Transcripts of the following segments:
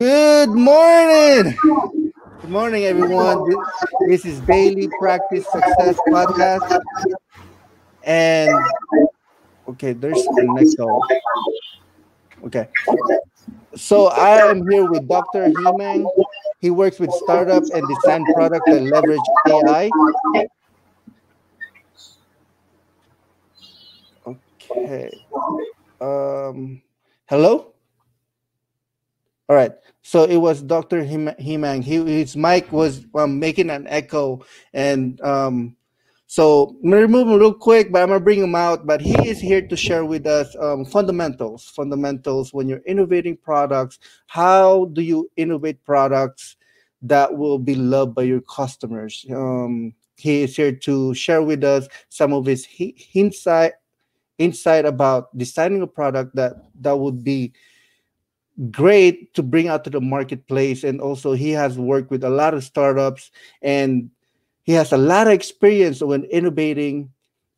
Good morning. Good morning, everyone. This is Daily Practice Success Podcast. And okay, there's an echo. Okay. So I am here with Dr. Hemang. He works with startups and design products that leverage AI. Okay. Um, hello? All right. So it was Dr. Hemang. He, his mic was um, making an echo. And um, so I'm going to remove him real quick, but I'm going to bring him out. But he is here to share with us um, fundamentals. Fundamentals when you're innovating products. How do you innovate products that will be loved by your customers? Um, he is here to share with us some of his insight insight about designing a product that that would be great to bring out to the marketplace. And also he has worked with a lot of startups and he has a lot of experience when innovating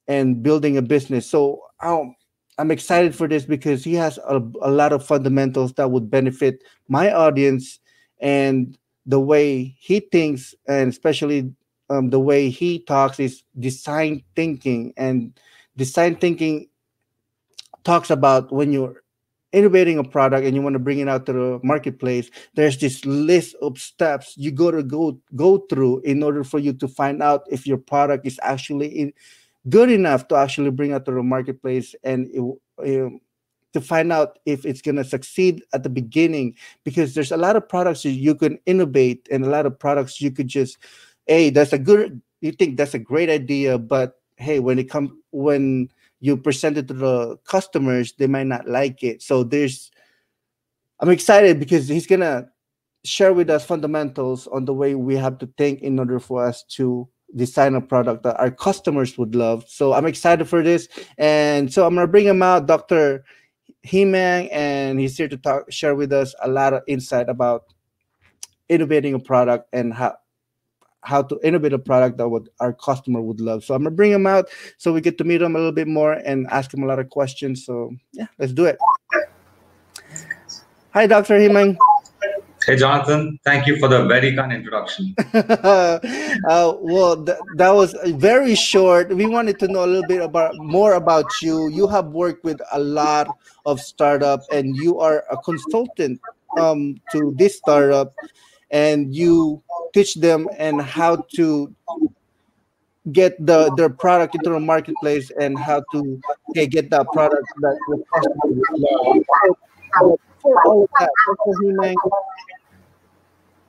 and building a business. So um, i'm excited for this because he has a, a lot of fundamentals that would benefit my audience and the way he thinks and especially um, the way he talks is design thinking. And design thinking talks about when you're innovating a product and you want to bring it out to the marketplace there's this list of steps you got to go go through in order for you to find out if your product is actually in, good enough to actually bring out to the marketplace and it, um, to find out if it's going to succeed at the beginning. Because there's a lot of products you can innovate and a lot of products you could just hey that's a good you think that's a great idea but hey when it comes when you present it to the customers, they might not like it. So there's, I'm excited because he's gonna share with us fundamentals on the way we have to think in order for us to design a product that our customers would love. So I'm excited for this, and so I'm gonna bring him out, Dr. Hemang, and he's here to talk, share with us a lot of insight about innovating a product and how how to innovate a product that would our customer would love. So I'm gonna bring him out so we get to meet him a little bit more and ask him a lot of questions. So yeah, let's do it. Hi, Dr. Hemang. Hey, Jonathan. Thank you for the very kind introduction. uh, well, th- that was very short. We wanted to know a little bit about more about you. You have worked with a lot of startup, and you are a consultant um, to this startup and you teach them and how to get the their product into the marketplace and how to okay, get that product that the customer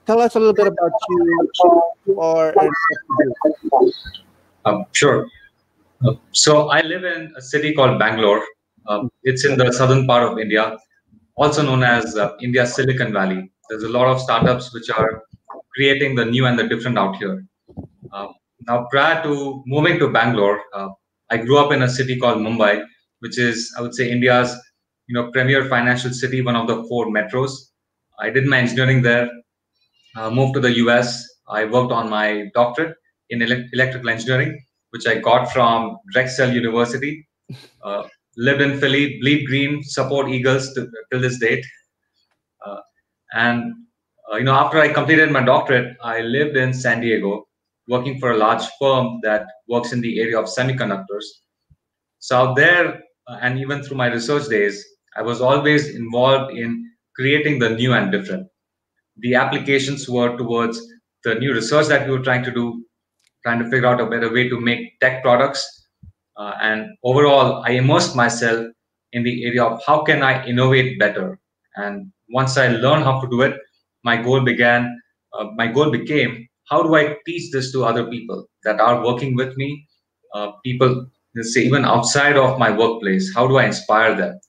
tell us a little bit about you. Um, sure. Uh, so I live in a city called Bangalore. Uh, it's in the southern part of India, also known as uh, India's Silicon Valley. There's a lot of startups which are creating the new and the different out here. Uh, now, prior to moving to Bangalore, uh, I grew up in a city called Mumbai, which is, I would say, India's you know premier financial city, one of the four metros. I did my engineering there, uh, moved to the US. I worked on my doctorate in ele- electrical engineering, which I got from Drexel University. Uh, lived in Philly, bleed green, support Eagles to, till this date. Uh, and uh, you know, after I completed my doctorate, I lived in San Diego, working for a large firm that works in the area of semiconductors. So out there, uh, and even through my research days, I was always involved in creating the new and different. The applications were towards the new research that we were trying to do, trying to figure out a better way to make tech products. Uh, and overall, I immersed myself in the area of how can I innovate better. And once I learned how to do it, my goal began. Uh, my goal became how do I teach this to other people that are working with me, uh, people say even outside of my workplace. How do I inspire them?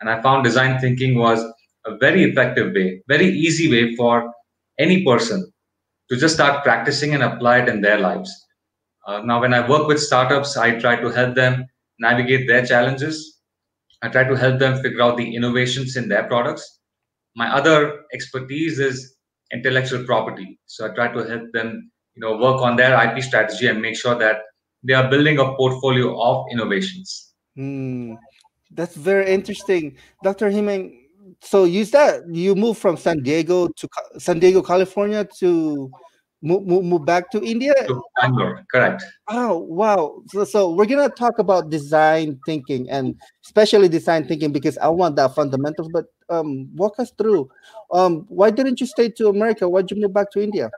And I found design thinking was a very effective way, very easy way for any person to just start practicing and apply it in their lives. Uh, now, when I work with startups, I try to help them navigate their challenges. I try to help them figure out the innovations in their products my other expertise is intellectual property. So I try to help them, you know, work on their IP strategy and make sure that they are building a portfolio of innovations. Hmm. That's very interesting, Dr. Hemang. so you said you moved from San Diego to San Diego, California to move, move, move back to India? To Bangalore, correct. Oh, wow. So, so we're going to talk about design thinking and especially design thinking because I want that fundamentals. But um, walk us through. Um, why didn't you stay to America? Why'd you move back to India?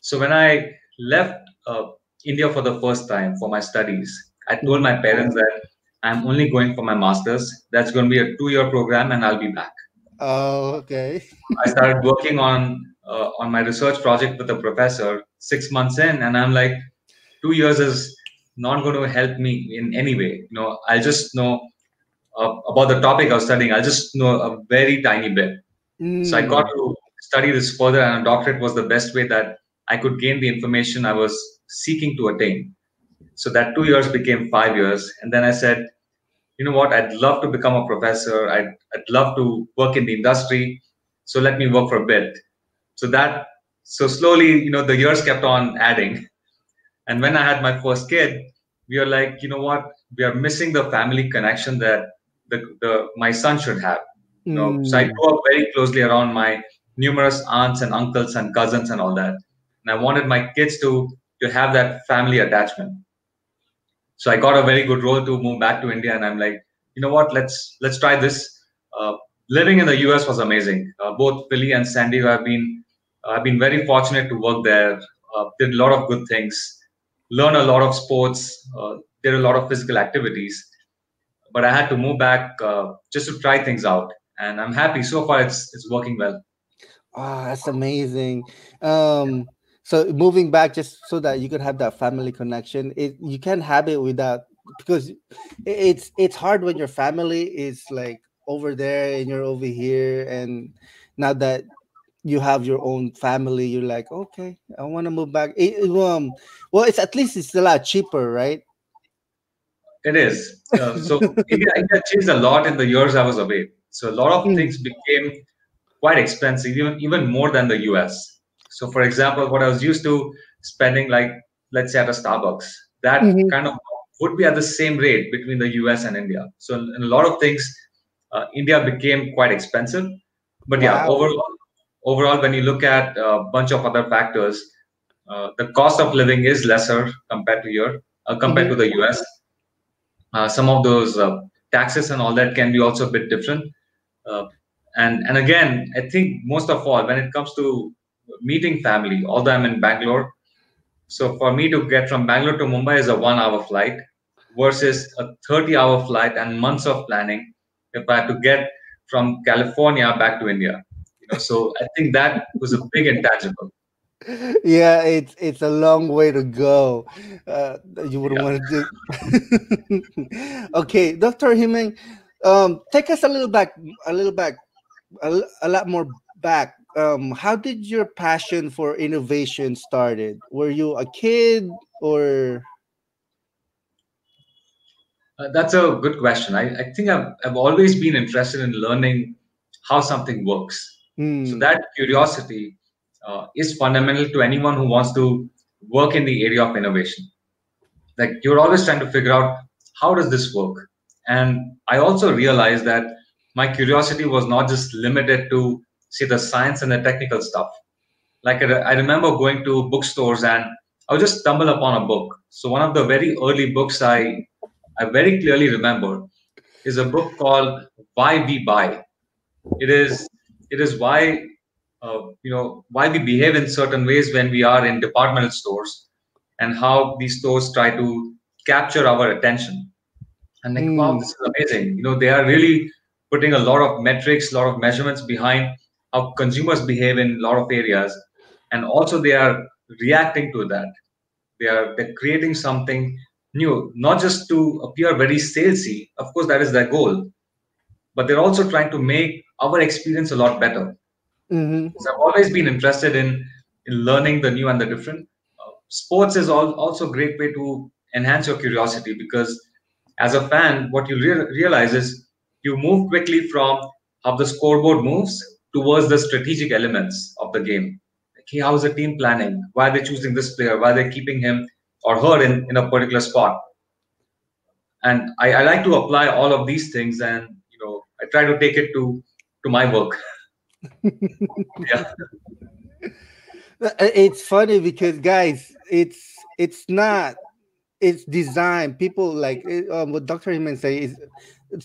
So when I left uh, India for the first time for my studies, I told my parents that I'm only going for my master's. That's going to be a two-year program, and I'll be back. Oh, okay. I started working on uh, on my research project with a professor six months in, and I'm like, two years is not going to help me in any way. You know, I'll just know uh, about the topic I was studying. I'll just know a very tiny bit. Mm. So I got to study this further, and a doctorate was the best way that I could gain the information I was seeking to attain. So that two years became five years, and then I said, you know what? I'd love to become a professor. I'd, I'd love to work in the industry. So let me work for a bit so that so slowly you know the years kept on adding and when i had my first kid we are like you know what we are missing the family connection that the, the my son should have you know mm. so i grew up very closely around my numerous aunts and uncles and cousins and all that and i wanted my kids to to have that family attachment so i got a very good role to move back to india and i'm like you know what let's let's try this uh, living in the us was amazing uh, both philly and san diego have been I've been very fortunate to work there. Uh, did a lot of good things, learn a lot of sports, uh, did a lot of physical activities. But I had to move back uh, just to try things out, and I'm happy so far. It's it's working well. Ah, oh, that's amazing. Um, so moving back just so that you could have that family connection, it you can't have it without because it's it's hard when your family is like over there and you're over here, and now that you have your own family you're like okay i want to move back it, um well it's at least it's a lot cheaper right it is uh, so india, india changed a lot in the years i was away so a lot of mm. things became quite expensive even even more than the us so for example what i was used to spending like let's say at a starbucks that mm-hmm. kind of would be at the same rate between the us and india so in a lot of things uh, india became quite expensive but wow. yeah overall overall, when you look at a bunch of other factors, uh, the cost of living is lesser compared to your uh, compared mm-hmm. to the US. Uh, some of those uh, taxes and all that can be also a bit different. Uh, and and again, I think most of all, when it comes to meeting family, although I'm in Bangalore, so for me to get from Bangalore to Mumbai is a one-hour flight versus a 30-hour flight and months of planning if I had to get from California back to India You know, so I think that was a big intangible. Yeah, it's it's a long way to go. Uh, you wouldn't yeah. want to do. okay, Doctor Hemang, um, take us a little back, a little back, a, a lot more back. Um, how did your passion for innovation started? Were you a kid or? Uh, that's a good question. I, I think I've, I've always been interested in learning how something works Mm. So that curiosity uh, is fundamental to anyone who wants to work in the area of innovation. Like you're always trying to figure out how does this work, and I also realized that my curiosity was not just limited to say the science and the technical stuff. Like I remember going to bookstores and I would just stumble upon a book. So one of the very early books I I very clearly remember is a book called Why We Buy. It is it is why uh, you know why we behave in certain ways when we are in departmental stores and how these stores try to capture our attention. And like mm. wow this is amazing. You know they are really putting a lot of metrics a lot of measurements behind how consumers behave in a lot of areas. And also they are reacting to that. They are they're creating something new not just to appear very salesy. Of course that is their goal. But they're also trying to make our experience a lot better. Mm-hmm. I've always been interested in, in learning the new and the different. Uh, sports is all, also a great way to enhance your curiosity because as a fan, what you re- realize is you move quickly from how the scoreboard moves towards the strategic elements of the game. Like, hey, how's the team planning? Why are they choosing this player? Why are they keeping him or her in, in a particular spot? And I, I like to apply all of these things and you know I try to take it to to my work. yeah. It's funny because guys, it's it's not it's designed. People like um, what Dr. Hemang say is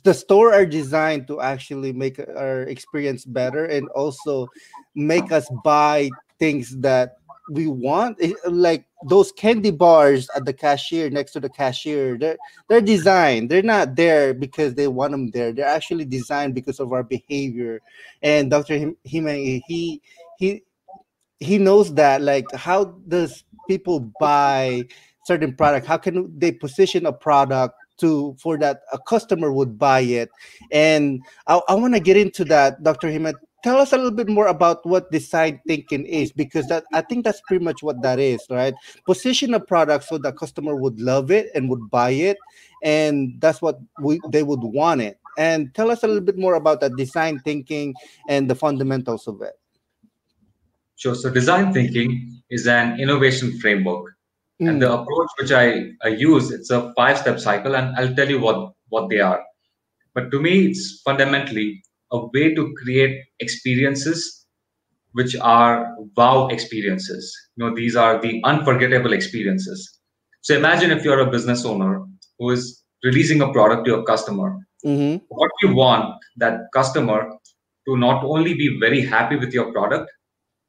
the store are designed to actually make our experience better and also make us buy things that we want eh, like those candy bars at the cashier next to the cashier they're they're designed. They're not there because they want them there. They're actually designed because of our behavior. And dr Hemang, he he he knows that like how does people buy certain product? How can they position a product to for that a customer would buy it? And i, I want to get into that dr Hemang tell us a little bit more about what design thinking is because that i think that's pretty much what that is right? Position a product so the customer would love it and would buy it and that's what we they would want it. And tell us a little bit more about that design thinking and the fundamentals of it. Sure. So design thinking is an innovation framework. Mm. and the approach which I, I use it's a five step cycle and i'll tell you what what they are. But to me it's fundamentally a way to create experiences which are wow experiences. You know, these are the unforgettable experiences. So imagine if you're a business owner who is releasing a product to your customer. Mm-hmm. What you want that customer to not only be very happy with your product,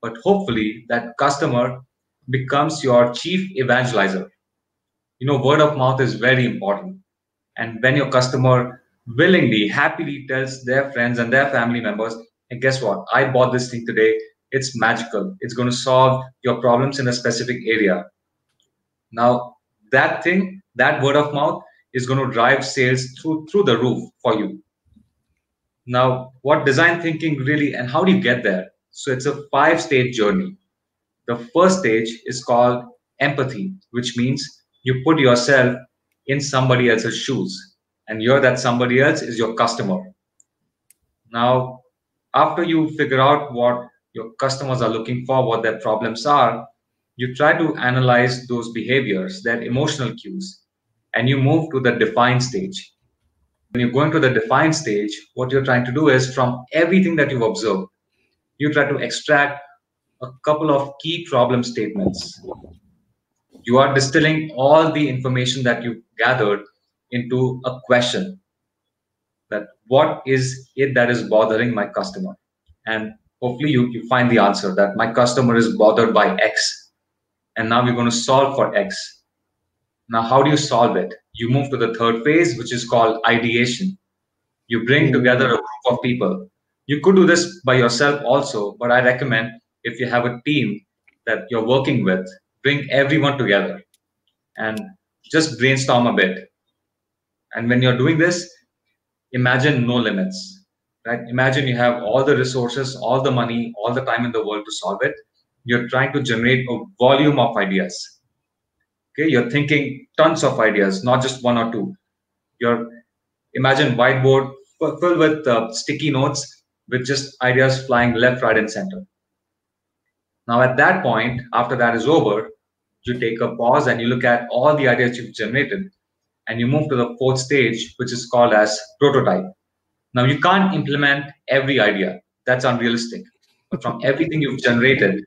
but hopefully that customer becomes your chief evangelizer. You know, word of mouth is very important. And when your customer willingly, happily tells their friends and their family members, and guess what? I bought this thing today. It's magical. It's going to solve your problems in a specific area. Now, that thing, that word of mouth is going to drive sales through through the roof for you. Now, what design thinking really and how do you get there? So it's a five stage journey. The first stage is called empathy, which means you put yourself in somebody else's shoes and you're that somebody else is your customer. Now, after you figure out what your customers are looking for, what their problems are, you try to analyze those behaviors, their emotional cues, and you move to the define stage. When you're going to the define stage, what you're trying to do is from everything that you've observed, you try to extract a couple of key problem statements. You are distilling all the information that you've gathered into a question that what is it that is bothering my customer? And hopefully you, you find the answer that my customer is bothered by x and now we're going to solve for x. Now how do you solve it? You move to the third phase which is called ideation. You bring hmm. together a group of people. You could do this by yourself also but i recommend if you have a team that you're working with bring everyone together and just brainstorm a bit and when you're doing this, imagine no limits, right? Imagine you have all the resources, all the money, all the time in the world to solve it. You're trying to generate a volume of ideas. Okay, you're thinking tons of ideas, not just one or two. You're imagine whiteboard filled with uh, sticky notes with just ideas flying left, right, and center. Now, at that point, after that is over, you take a pause and you look at all the ideas you've generated and you move to the fourth stage, which is called as prototype. Now, you can't implement every idea. That's unrealistic. But from everything you've generated,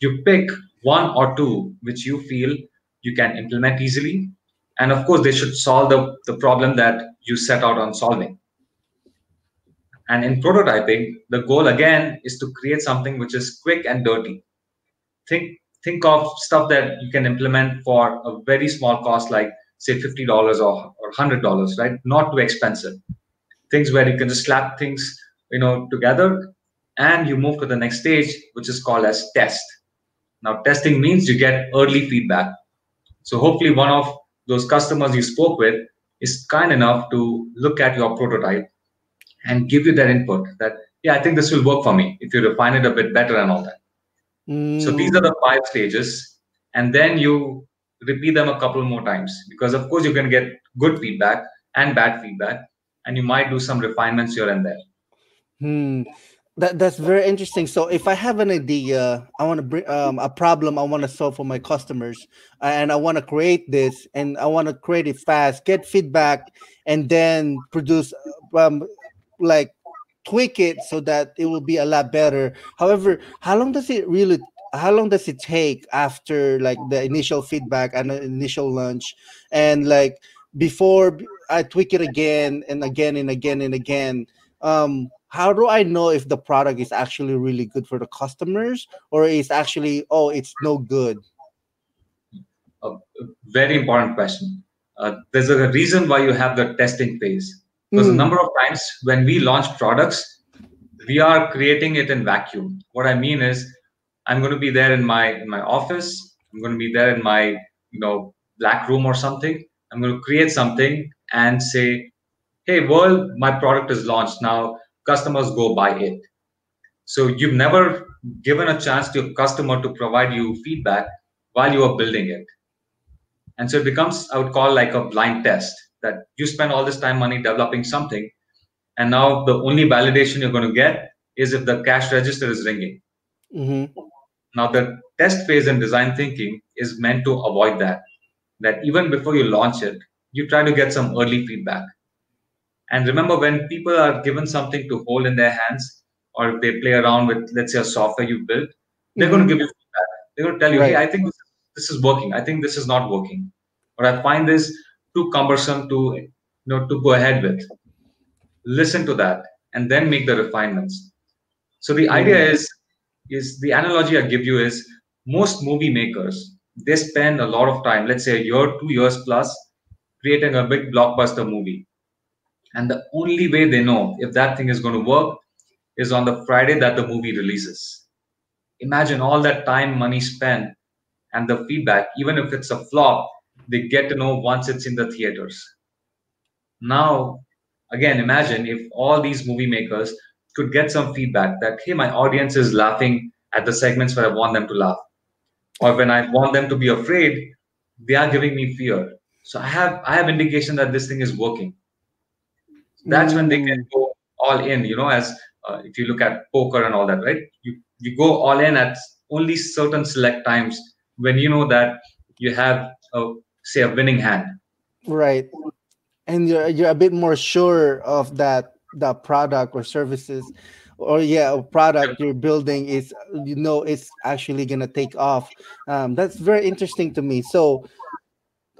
you pick one or two which you feel you can implement easily. And of course, they should solve the, the problem that you set out on solving. And in prototyping, the goal again is to create something which is quick and dirty. Think think of stuff that you can implement for a very small cost, like say $50 or, or $100, right? Not too expensive. Things where you can just slap things, you know, together and you move to the next stage, which is called as test. Now, testing means you get early feedback. So hopefully one of those customers you spoke with is kind enough to look at your prototype and give you their input that, yeah, I think this will work for me if you refine it a bit better and all that. Mm. So these are the five stages. And then you repeat them a couple more times. Because of course you can get good feedback and bad feedback and you might do some refinements here and there. Hmm. That, that's very interesting. So if i have an idea i want to bring um, a problem i want to solve for my customers and i want to create this and i want to create it fast get feedback and then produce um, like tweak it so that it will be a lot better. However, how long does it really how long does it take after like the initial feedback and initial launch and like before I tweak it again and again and again and again um how do I know if the product is actually really good for the customers or is actually oh it's no good? A very important question. Uh, there's a reason why you have the testing phase. Because mm. a number of times when we launch products, we are creating it in vacuum. What I mean is, I'm going to be there in my in my office. I'm going to be there in my you know black room or something. I'm going to create something and say, "Hey world, my product is launched now. Customers go buy it." So you've never given a chance to a customer to provide you feedback while you are building it, and so it becomes I would call like a blind test that you spend all this time money developing something and now the only validation you're going to get is if the cash register is ringing mm-hmm. Now the test phase in design thinking is meant to avoid that that even before you launch it you try to get some early feedback and remember when people are given something to hold in their hands or if they play around with let's say a software you built they're mm-hmm. going to give you feedback they're going to tell you right. hey i think this is working i think this is not working or i find this too cumbersome to you know to go ahead with listen to that and then make the refinements so the idea mm-hmm. is is the analogy i give you is most movie makers they spend a lot of time let's say a year two years plus creating a big blockbuster movie and the only way they know if that thing is going to work is on the friday that the movie releases imagine all that time money spent and the feedback even if it's a flop they get to know once it's in the theaters. Now, again, imagine if all these movie makers could get some feedback that, hey, my audience is laughing at the segments where I want them to laugh. Or when I want them to be afraid, they are giving me fear. So I have I have indication that this thing is working. That's mm. when they can go all in. You know, as uh, if you look at poker and all that, right? You you go all in at only certain select times when you know that you have a say a winning hand right and you're you're a bit more sure of that the product or services or yeah a product you're building is you know it's actually gonna take off. Um, that's very interesting to me. So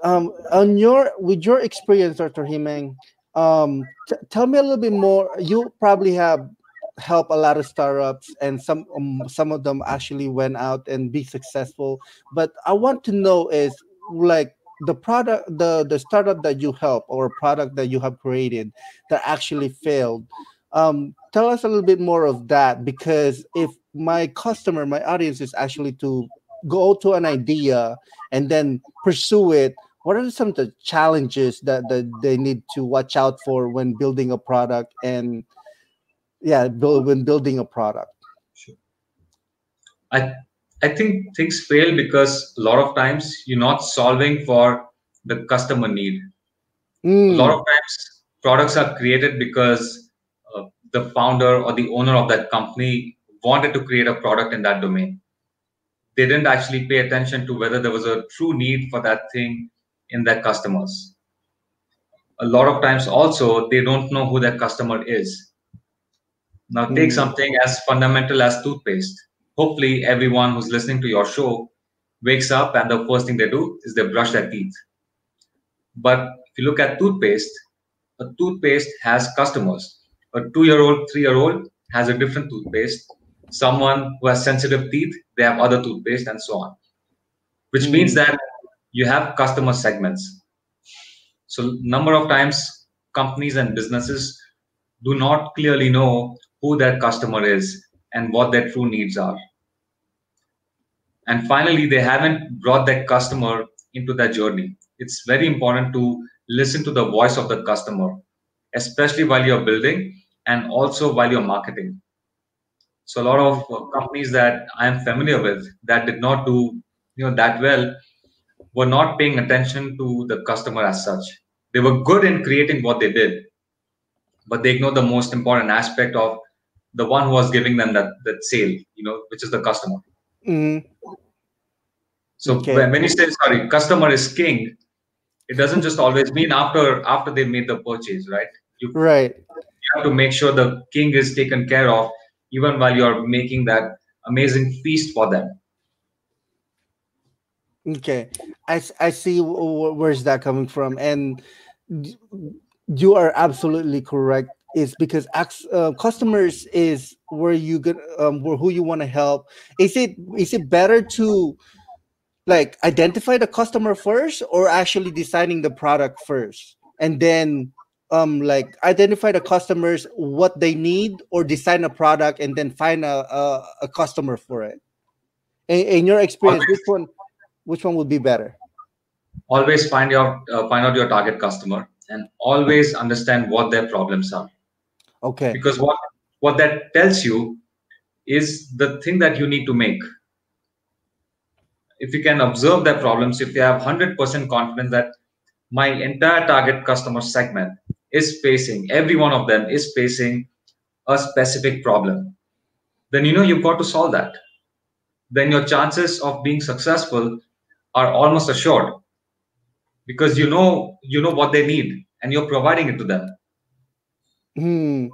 um, on your with your experience dr hemang um, t- tell me a little bit more. You probably have helped a lot of startups and some um, some of them actually went out and be successful. But i want to know is like the product the the startup that you help or product that you have created that actually failed um, tell us a little bit more of that because if my customer my audience is actually to go to an idea and then pursue it what are some of the challenges that, that they need to watch out for when building a product and yeah build, when building a product sure. i I think things fail because a lot of times you're not solving for the customer need. Mm. A lot of times products are created because uh, the founder or the owner of that company wanted to create a product in that domain. They didn't actually pay attention to whether there was a true need for that thing in their customers. A lot of times also they don't know who their customer is. Now take mm. something as fundamental as toothpaste hopefully everyone who's listening to your show wakes up and the first thing they do is they brush their teeth. But if you look at toothpaste, a toothpaste has customers. A two-year-old, three-year-old has a different toothpaste. Someone who has sensitive teeth, they have other toothpaste and so on. Which mm-hmm. means that you have customer segments. So number of times companies and businesses do not clearly know who their customer is and what their true needs are. And finally, they haven't brought that customer into their journey. It's very important to listen to the voice of the customer, especially while you're building and also while you're marketing. So a lot of companies that I am familiar with that did not do you know that well were not paying attention to the customer as such. They were good in creating what they did, but they ignored the most important aspect of the one who was giving them that that sale you know which is the customer. Mm-hmm. so okay. when, when you say sorry customer is king it doesn't just always mean after after they made the purchase right? You, right. you have to make sure the king is taken care of even while you're making that amazing feast for them. Okay. I, I see where's that coming from. And you are absolutely correct is because uh, customers is where you get um, where who you want to help. Is it is it better to like identify the customer first or actually designing the product first? And then um like identify the customers what they need or design a product and then find a a, a customer for it? In, in your experience always, which one which one would be better? Always find your uh, find out your target customer and always understand what their problems are okay. Because what what that tells you is the thing that you need to make. If you can observe their problems if you have 100% confidence that my entire target customer segment is facing every one of them is facing a specific problem then you know you've got to solve that. Then your chances of being successful are almost assured because you know you know what they need and you're providing it to them hmm.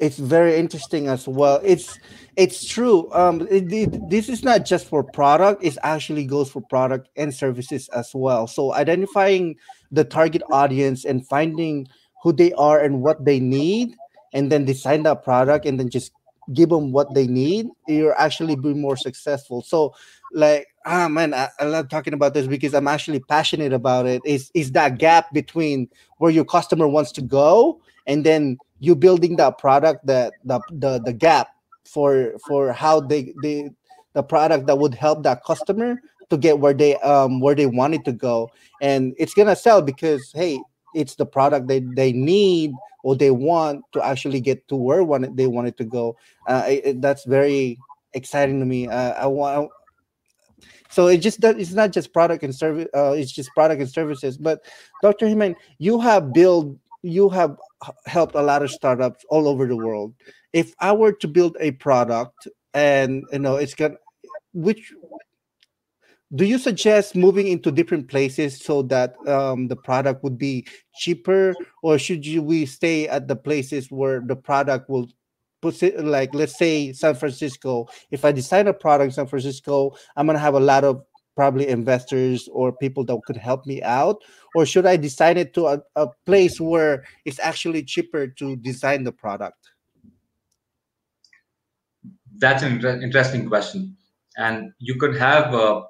It's very interesting as well. It's it's true. Um it, it, this is not just for product. It actually goes for product and services as well. So identifying the target audience and finding who they are and what they need and then design that product and then just give them what they need you're actually be more successful. So like ah man I, I, love talking about this because i'm actually passionate about it. Is is that gap between where your customer wants to go and then you building that product that the, the the gap for for how they they the product that would help that customer to get where they um where they wanted to go. And it's gonna sell because hey it's the product they they need or they want to actually get to where one they wanted to go. Uh, it, that's very exciting to me. Uh, i want so it just that it's not just product and service uh, it's just product and services. But dr He-Man you have built you have helped a lot of startups all over the world. If i were to build a product and you know it's gonna which do you suggest moving into different places so that um, the product would be cheaper? Or should you we stay at the places where the product will put it like let's say san francisco. If i design a product in san francisco i'm going to have a lot of probably investors or people that could help me out? Or should i design it to a, a place where it's actually cheaper to design the product? That's an inter- interesting question. And you could have uh,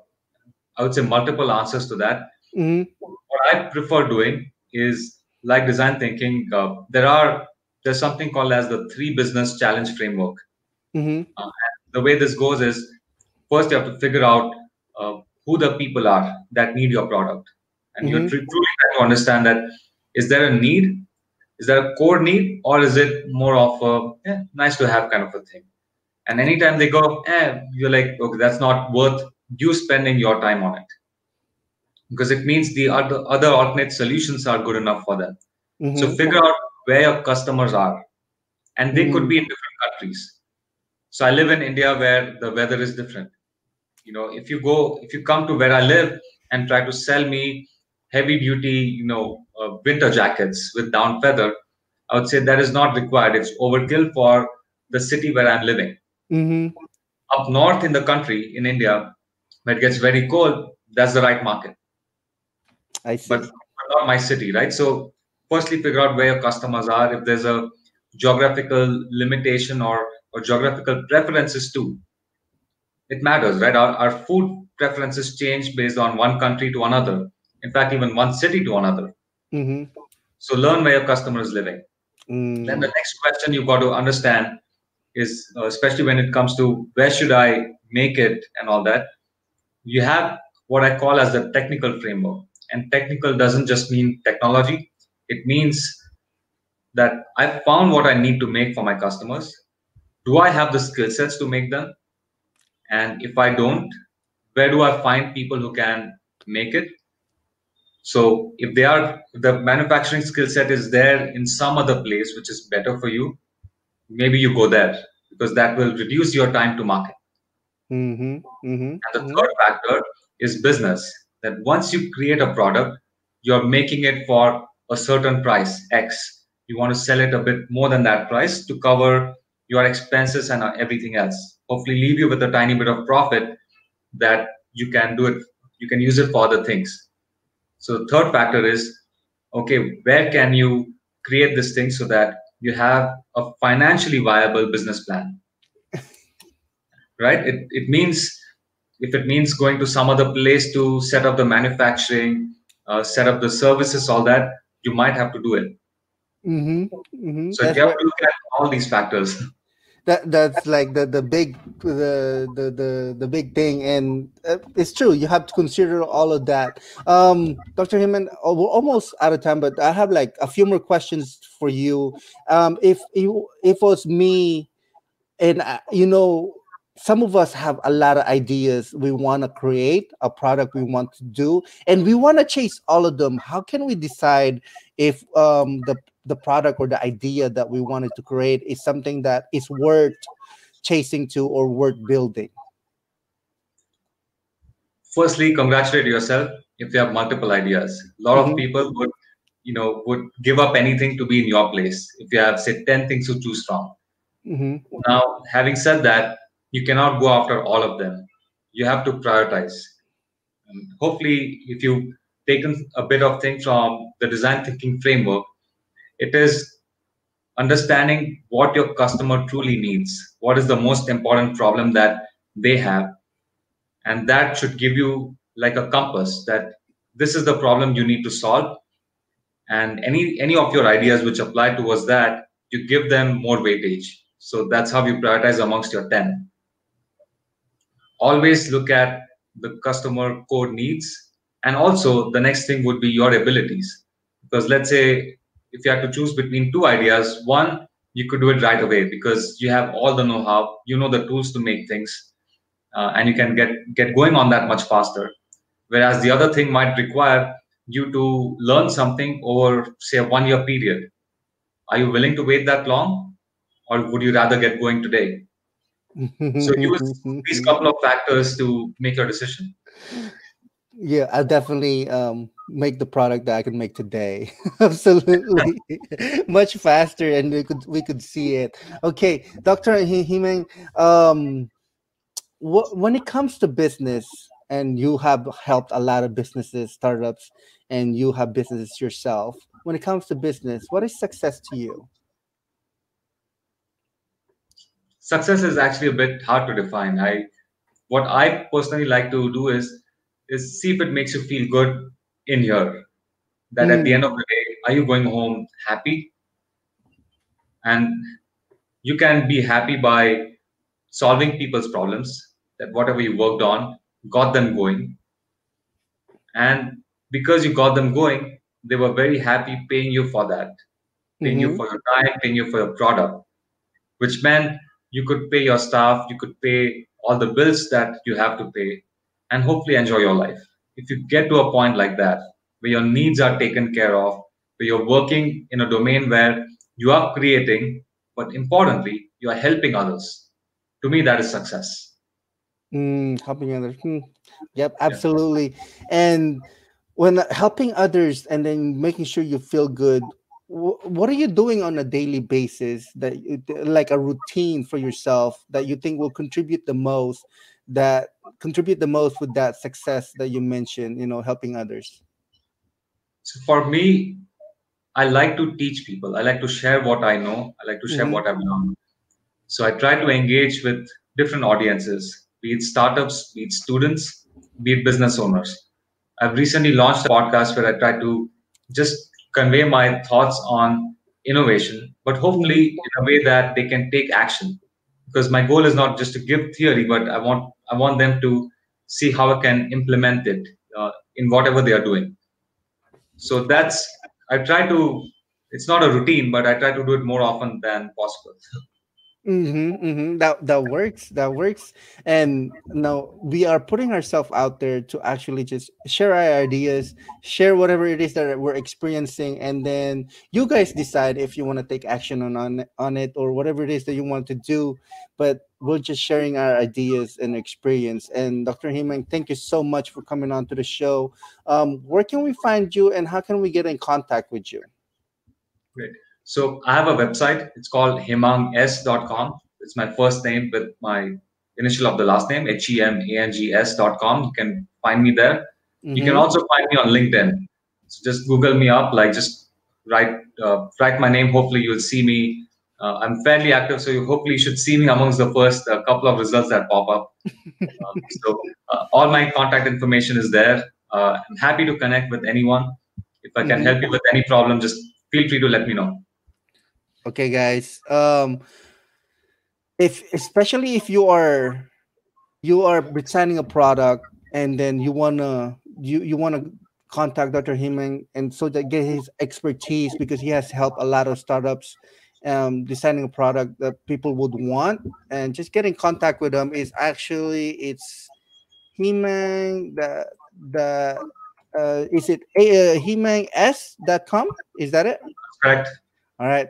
i would say multiple answers to that. Mm-hmm. what i prefer doing is like design thinking uh, there are there's something called as the three business challenge framework. Mm-hmm. uh, the way this goes is first you have to figure out uh, who the people are that need your product. And mm-hmm. you're truly trying to understand that is there a need? Is there a core need? Or is it more of a eh, nice to have kind of a thing? And anytime they go eh, you're like okay that's not worth you spending your time on it. Because it means the other, other alternate solutions are good enough for them. Mm-hmm. so figure out where your customers are. And they mm-hmm. could be in different countries. So i live in india where the weather is different you know if you go if you come to where i live and try to sell me heavy duty you know uh, winter jackets with down feather i would say that is not required. It's overkill for the city where i'm living. Mm-hmm. up north in the country in india where it gets very cold that's the right market. I see. But, but not my city right? So firstly figure out where your customers are. If there's a geographical limitation or or geographical preferences too it matters, right? Our, our food preferences change based on one country to another. In fact, even one city to another. Mm-hmm. So learn where your customer is living. Mm. Then the next question you've got to understand is, uh, especially when it comes to where should I make it and all that, you have what I call as the technical framework. And technical doesn't just mean technology. It means that I found what I need to make for my customers. Do I have the skill sets to make them? And if i don't where do i find people who can make it so if they are the manufacturing skill set is there in some other place which is better for you maybe you go there because that will reduce your time to market mm-hmm. Mm-hmm. and the third factor is business that once you create a product you're making it for a certain price x you want to sell it a bit more than that price to cover your expenses and everything else. Hopefully, leave you with a tiny bit of profit that you can do it. You can use it for other things. So, the third factor is okay, where can you create this thing so that you have a financially viable business plan? right? It, it means if it means going to some other place to set up the manufacturing, uh, set up the services, all that, you might have to do it. Mm-hmm. Mm-hmm. So you have to look at all these factors. That that's like the the big the the the, the big thing, and uh, it's true. You have to consider all of that. Um, Dr. Hemang, oh, we're almost out of time, but I have like a few more questions for you. Um, if you if it was me, and uh, you know some of us have a lot of ideas we want to create a product we want to do and we want to chase all of them how can we decide if um, the the product or the idea that we wanted to create is something that is worth chasing to or worth building firstly congratulate yourself if you have multiple ideas a lot mm-hmm. of people would you know would give up anything to be in your place if you have say 10 things to choose from mm-hmm. now having said that you cannot go after all of them. You have to prioritize. And hopefully, if you've taken a bit of thing from the design thinking framework, it is understanding what your customer truly needs. What is the most important problem that they have? And that should give you like a compass that this is the problem you need to solve. And any any of your ideas which apply towards that, you give them more weightage. So that's how you prioritize amongst your 10 always look at the customer core needs and also the next thing would be your abilities because let's say if you have to choose between two ideas one you could do it right away because you have all the know-how you know the tools to make things uh, and you can get get going on that much faster. Whereas the other thing might require you to learn something over say a one year period. Are you willing to wait that long or would you rather get going today? So use these couple of factors to make your decision. Yeah, i'll definitely um, make the product that I can make today. Absolutely, much faster, and we could we could see it. Okay, Doctor Hemang, um, wh- when it comes to business, and you have helped a lot of businesses, startups, and you have businesses yourself. When it comes to business, what is success to you? success is actually a bit hard to define. I what I personally like to do is is see if it makes you feel good in here. That mm. at the hmm. end of the day, are you going home happy? And you can be happy by solving people's problems. That whatever you worked on got them going. And because you got them going, they were very happy paying you for that, paying mm-hmm. you for your time, paying you for your product, which meant you could pay your staff, you could pay all the bills that you have to pay, and hopefully enjoy your life. If you get to a point like that, where your needs are taken care of, where you're working in a domain where you are creating, but importantly, you are helping others. To me, that is success. Mm, helping others. Hmm. Yep, absolutely. Yeah. And when helping others and then making sure you feel good what are you doing on a daily basis that like a routine for yourself that you think will contribute the most that contribute the most with that success that you mentioned you know helping others? So for me i like to teach people. I like to share what i know. I like to share mm-hmm. what i've learned. So i try to engage with different audiences be it startups be it students be it business owners. I've recently launched a podcast where i try to just convey my thoughts on innovation, but hopefully in a way that they can take action. Because my goal is not just to give theory, but I want I want them to see how I can implement it uh, in whatever they are doing. So that's I try to. It's not a routine, but I try to do it more often than possible. Mm-hmm, mm-hmm. That that works. That works. And now we are putting ourselves out there to actually just share our ideas, share whatever it is that we're experiencing, and then you guys decide if you want to take action on on, on it or whatever it is that you want to do. But we're just sharing our ideas and experience. And Dr. Hemang, thank you so much for coming on to the show. Um, where can we find you, and how can we get in contact with you? Great. So I have a website. It's called hemangs.com. It's my first name with my initial of the last name, H E M A N G S.com. You can find me there. Mm-hmm. You can mm-hmm. also find me on LinkedIn. So just Google me up, like just write uh, write my name. Hopefully, you'll see me. Uh, I'm fairly active, so you hopefully you should see me amongst the first uh, couple of results that pop up. Um, so uh, all my contact information is there. Uh, I'm happy to connect with anyone. If I can mm-hmm. help you with any problem, just feel free to let me know. Okay, guys. Um, if especially if you are you are designing a product and then you wanna you you wanna contact Dr. Hemang and so that get his expertise because he has helped a lot of startups um, designing a product that people would want and just get in contact with them is actually it's Hemang the the uh, is it uh, hemangs.com is that it correct all right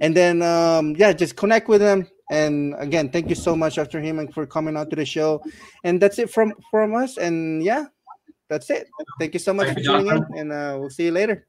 and then um yeah just connect with them and again, thank you so much, Dr. Hemang, for coming on to the show. And that's it from from us. And yeah, that's it. Thank you so much thank for tuning in, and uh, we'll see you later.